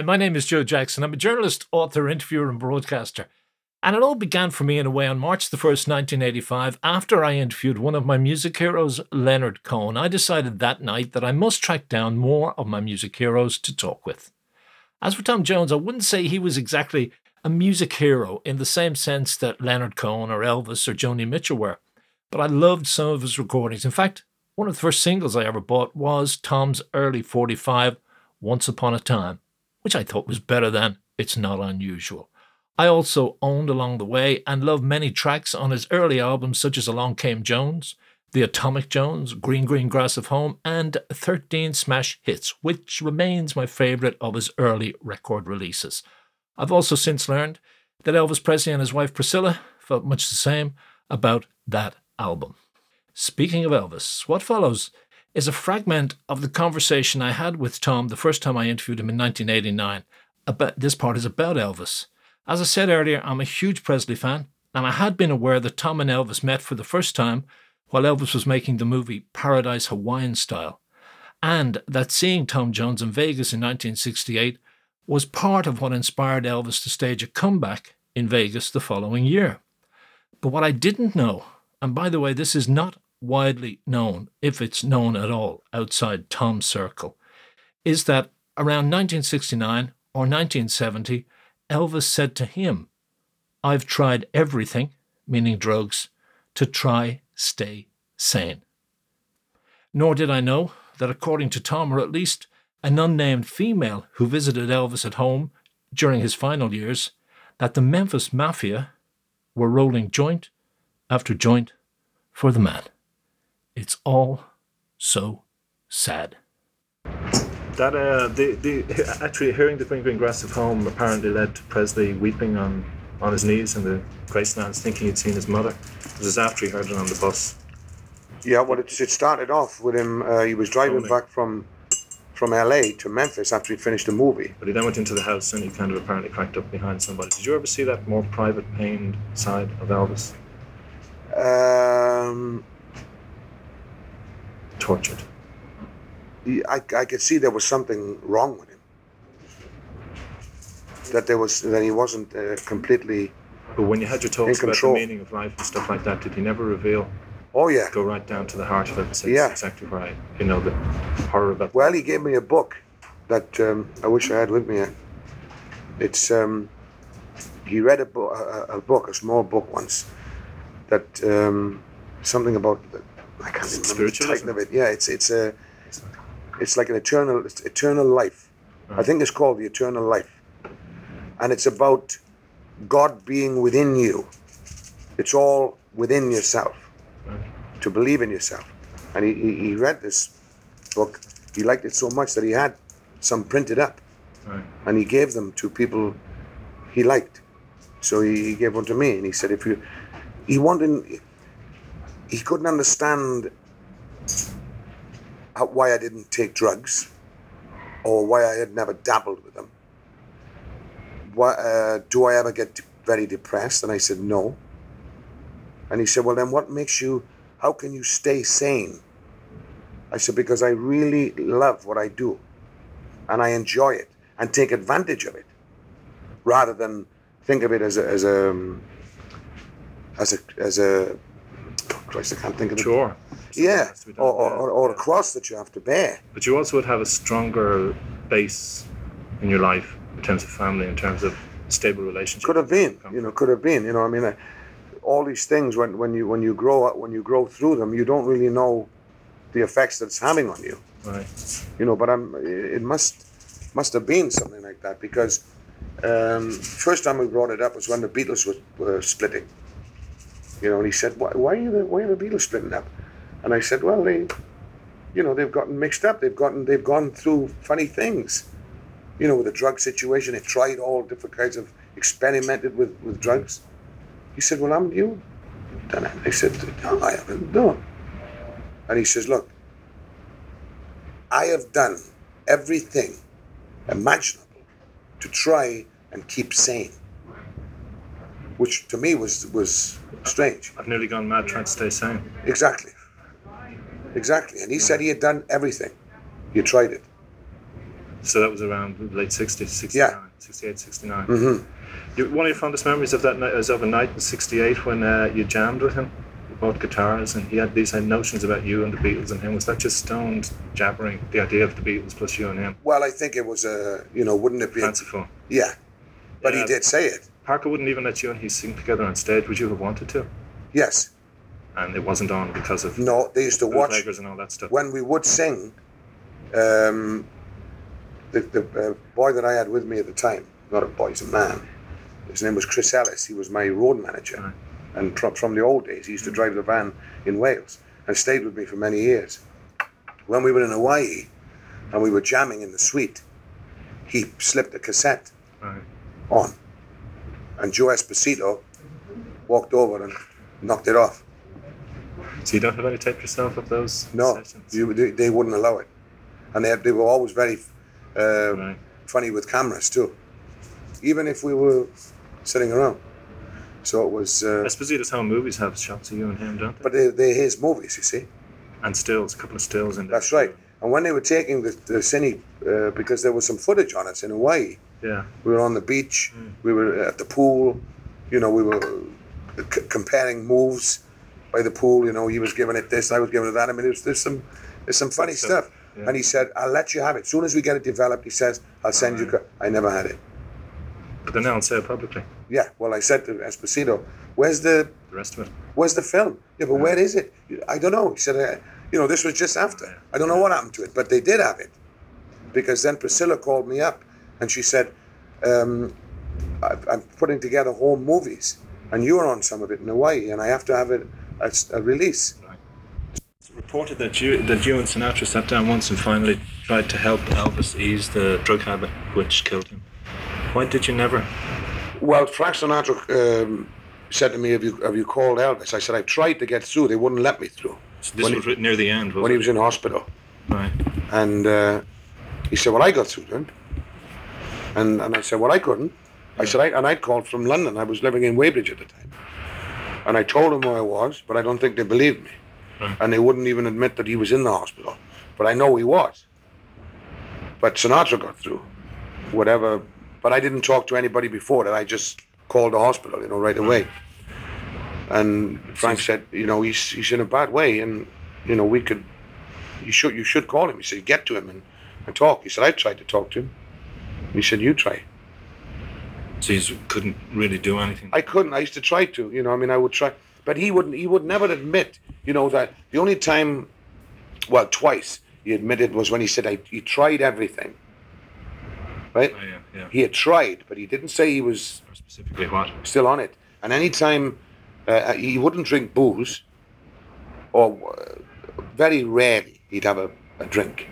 Hi, my name is Joe Jackson. I'm a journalist, author, interviewer, and broadcaster. And it all began for me in a way on March the 1st, 1985, after I interviewed one of my music heroes, Leonard Cohen. I decided that night that I must track down more of my music heroes to talk with. As for Tom Jones, I wouldn't say he was exactly a music hero in the same sense that Leonard Cohen or Elvis or Joni Mitchell were, but I loved some of his recordings. In fact, one of the first singles I ever bought was Tom's early 45, Once Upon a Time which I thought was better than It's Not Unusual. I also owned along the way and loved many tracks on his early albums, such as Along Came Jones, The Atomic Jones, Green Green Grass of Home, and 13 Smash Hits, which remains my favourite of his early record releases. I've also since learned that Elvis Presley and his wife Priscilla felt much the same about that album. Speaking of Elvis, what follows is a fragment of the conversation I had with Tom the first time I interviewed him in 1989. About, this part is about Elvis. As I said earlier, I'm a huge Presley fan, and I had been aware that Tom and Elvis met for the first time while Elvis was making the movie Paradise Hawaiian Style, and that seeing Tom Jones in Vegas in 1968 was part of what inspired Elvis to stage a comeback in Vegas the following year. But what I didn't know, and by the way, this is not widely known, if it's known at all outside Tom's circle, is that around 1969 or 1970, Elvis said to him, I've tried everything, meaning drugs, to try stay sane. Nor did I know that, according to Tom, or at least an unnamed female who visited Elvis at home during his final years, that the Memphis Mafia were rolling joint after joint for the man. It's all so sad. That uh, the the actually hearing the Green Green Grass of Home apparently led to Presley weeping on on his knees in the Gracelands, thinking he'd seen his mother. This is after he heard it on the bus. Yeah, well, it, it started off with him. Uh, he was driving Totally. back from from LA to Memphis after he finished the movie. But he then went into the house and he kind of apparently cracked up behind somebody. Did you ever see that more private, pained side of Elvis? Um, Tortured. I, I could see there was something wrong with him. That there was that he wasn't uh, completely. But when you had your talks about the meaning of life and stuff like that, did he never reveal, Oh yeah. go right down to the heart of it and say Yeah. "This is exactly right? You know, the horror about Well, he gave me a book that um, I wish I had with me. It's um, he read a, bo- a, a book, a small book once, that um, something about I can't remember the title of it. Yeah, it's it's a it's like an eternal it's eternal life. I think it's called the eternal life, and it's about God being within you. It's all within yourself to believe in yourself. And he, he, he read this book. He liked it so much that he had some printed up Right. and he gave them to people he liked. So he, he gave one to me and he said, if you, he wanted, he couldn't understand why I didn't take drugs or why I had never dabbled with them. Why, uh, do I ever get very depressed? And I said, no. And he said, well, then what makes you, how can you stay sane? I said, because I really love what I do and I enjoy it and take advantage of it rather than think of it as a, as a, um, as a, as a, Christ, I can't think of it. Sure. Yeah, be done, or, or, or, or a cross that you have to bear. But you also would have a stronger base in your life in terms of family, in terms of stable relationships. Could have been, you know, could have been. You know, I mean, uh, all these things when, when you when you grow up, when you grow through them, you don't really know the effects that it's having on you. Right. You know, but I'm. It must must have been something like that because um, first time we brought it up was when the Beatles were, were splitting. You know, and he said, "Why, why are the why are the Beatles splitting up?" And I said, "Well, they, you know, they've gotten mixed up. They've gotten they've gone through funny things. You know, with the drug situation, they've tried all different kinds of experimented with with drugs." He said, "Well, I'm you." I said, "No, I haven't done." And he says, "Look, I have done everything imaginable to try and keep sane." Which to me was was strange. I've nearly gone mad trying to stay sane. Exactly. Exactly. And he said he had done everything. He had tried it. So that was around the late 60s, 69, Yeah. 68, 69. hmm one of your fondest memories of that night was of a night in '68 when uh, you jammed with him, you bought guitars, and he had these uh, notions about you and the Beatles and him. Was that just stoned jabbering, the idea of the Beatles plus you and him? Well, I think it was a, you know, wouldn't it be? Fanciful. Yeah, but Yeah. he did say it. Parker wouldn't even let you and he sing together on stage. Would you have wanted to? Yes. And it wasn't on because of No, they used to watch and all that stuff. when we would sing. Um, the the uh, boy that I had with me at the time, not a boy, he's a man. His name was Chris Ellis. He was my road manager, Right. and from, from the old days, he used to drive the van in Wales and stayed with me for many years. When we were in Hawaii, and we were jamming in the suite, he slipped a cassette Right. on, and Joe Esposito walked over and knocked it off. So you don't have any tape yourself of those No, you, they, they wouldn't allow it, and they, they were always very uh, Right. funny with cameras too, even if we were sitting around. So it was, uh, Esposito's home movies have shots of you and him, don't they? but they, they're his movies, you see. and stills, a couple of stills in there. That's right. And when they were taking the, the cine, uh, because there was some footage on us in Hawaii, Yeah. we were on the beach, Mm. we were at the pool, you know, we were c- comparing moves by the pool. You know, he was giving it this, I was giving it that. I mean, there's, there's some there's some funny stuff. yeah. And he said, "I'll let you have it. As soon as we get it developed, he says, I'll send you." Co-. I never had it. But they're now on sale publicly. Yeah. Well, I said to Esposito, "Where's the The rest of it. Where's the film? Yeah, but where is it? I don't know. He said, uh, you know, this was just after. I don't know what happened to it, but they did have it. Because then Priscilla called me up and she said, um, I, I'm putting together home movies and you're on some of it in Hawaii and I have to have it as a release. It's reported that you that you and Sinatra sat down once and finally tried to help Elvis ease the drug habit which killed him. Why did you never? Well, Frank Sinatra um, said to me, have you, have you called Elvis? I said, I've tried to get through. They wouldn't let me through So this When was near the end, was when he was in hospital. Right. And uh, he said, "Well, I got through to him." And and I said, "Well, I couldn't." I said, I, and I'd called from London. I was living in Weybridge at the time. And I told them where I was, but I don't think they believed me. Right. And they wouldn't even admit that he was in the hospital. But I know he was. But Sinatra got through. Whatever. But I didn't talk to anybody before that. I just called the hospital, you know, right away. And Frank said, you know, he's, he's in a bad way. And, you know, we could, you should, you should call him. He said, get to him and, and talk. He said, I tried to talk to him. He said, you try. So you couldn't really do anything. I couldn't. I used to try to. You know, I mean, I would try, but he wouldn't. He would never admit. You know that the only time, well, twice he admitted was when he said I, he tried everything. Right? Oh, yeah, yeah. He had tried, but he didn't say he was Or specifically what? still on it. And any time uh, he wouldn't drink booze, or uh, very rarely he'd have a, a drink,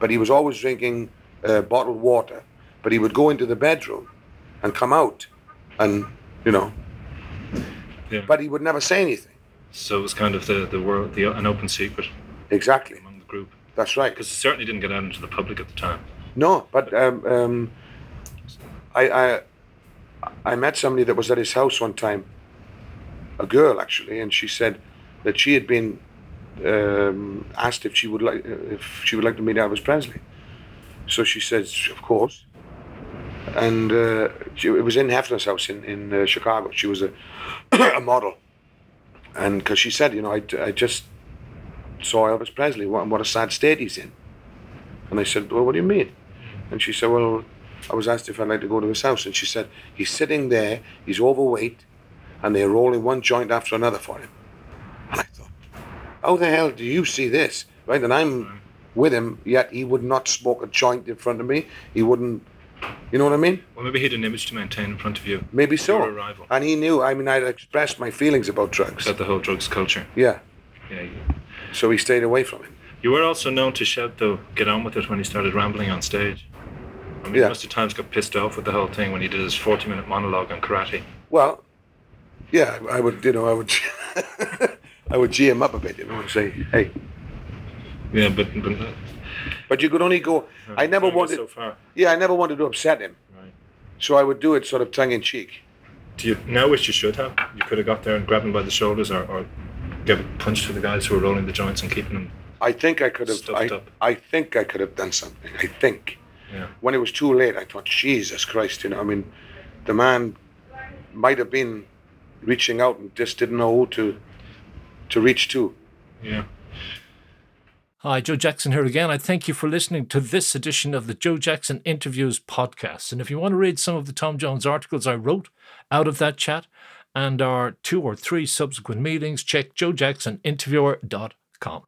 but he was always drinking uh, bottled water. But he would go into the bedroom and come out, and you know, Yeah. but he would never say anything. So it was kind of the the world, the an open secret Exactly. among the group That's right. because it certainly didn't get out into the public at the time. No, but um, um, I, I I met somebody that was at his house one time, a girl actually, and she said that she had been um, asked if she would like if she would like to meet Elvis Presley. So she says, of course. And uh, she, it was in Hefner's house in in uh, Chicago. She was a a model, and because she said, you know, I, I just saw Elvis Presley. What, what a sad state he's in. And I said, well, what do you mean? And she said, well, I was asked if I'd like to go to his house. And she said, he's sitting there, he's overweight, and they're rolling one joint after another for him. And I thought, how the hell do you see this? Right? And I'm with him, yet he would not smoke a joint in front of me. He wouldn't, you know what I mean? Well, maybe he had an image to maintain in front of you. Maybe so. Your arrival. And he knew, I mean, I'd expressed my feelings about drugs. About the whole drugs culture. Yeah. Yeah. So he stayed away from it. you were also known to shout though, "Get on with it" when he started rambling on stage. I mean, Yeah. he must have times got pissed off with the whole thing when he did his forty-minute monologue on karate. Well, yeah, I would, you know, I would, I would G him up a bit, you know, and say, hey. Yeah, but but But you could only go. I never wanted. so far. Yeah, I never wanted to upset him, Right. so I would do it sort of tongue in cheek. Do you now wish you should have? You could have got there and grabbed him by the shoulders, or, or give a punch to the guys who were rolling the joints and keeping them. I think I could have. I, up. I think I could have done something. I think, Yeah. When it was too late, I thought, Jesus Christ, you know, I mean, the man might have been reaching out and just didn't know who to to reach to. Yeah. Hi, Joe Jackson here again. I thank you for listening to this edition of the Joe Jackson Interviews podcast. And if you want to read some of the Tom Jones articles I wrote out of that chat and our two or three subsequent meetings, check joejacksoninterviewer.com.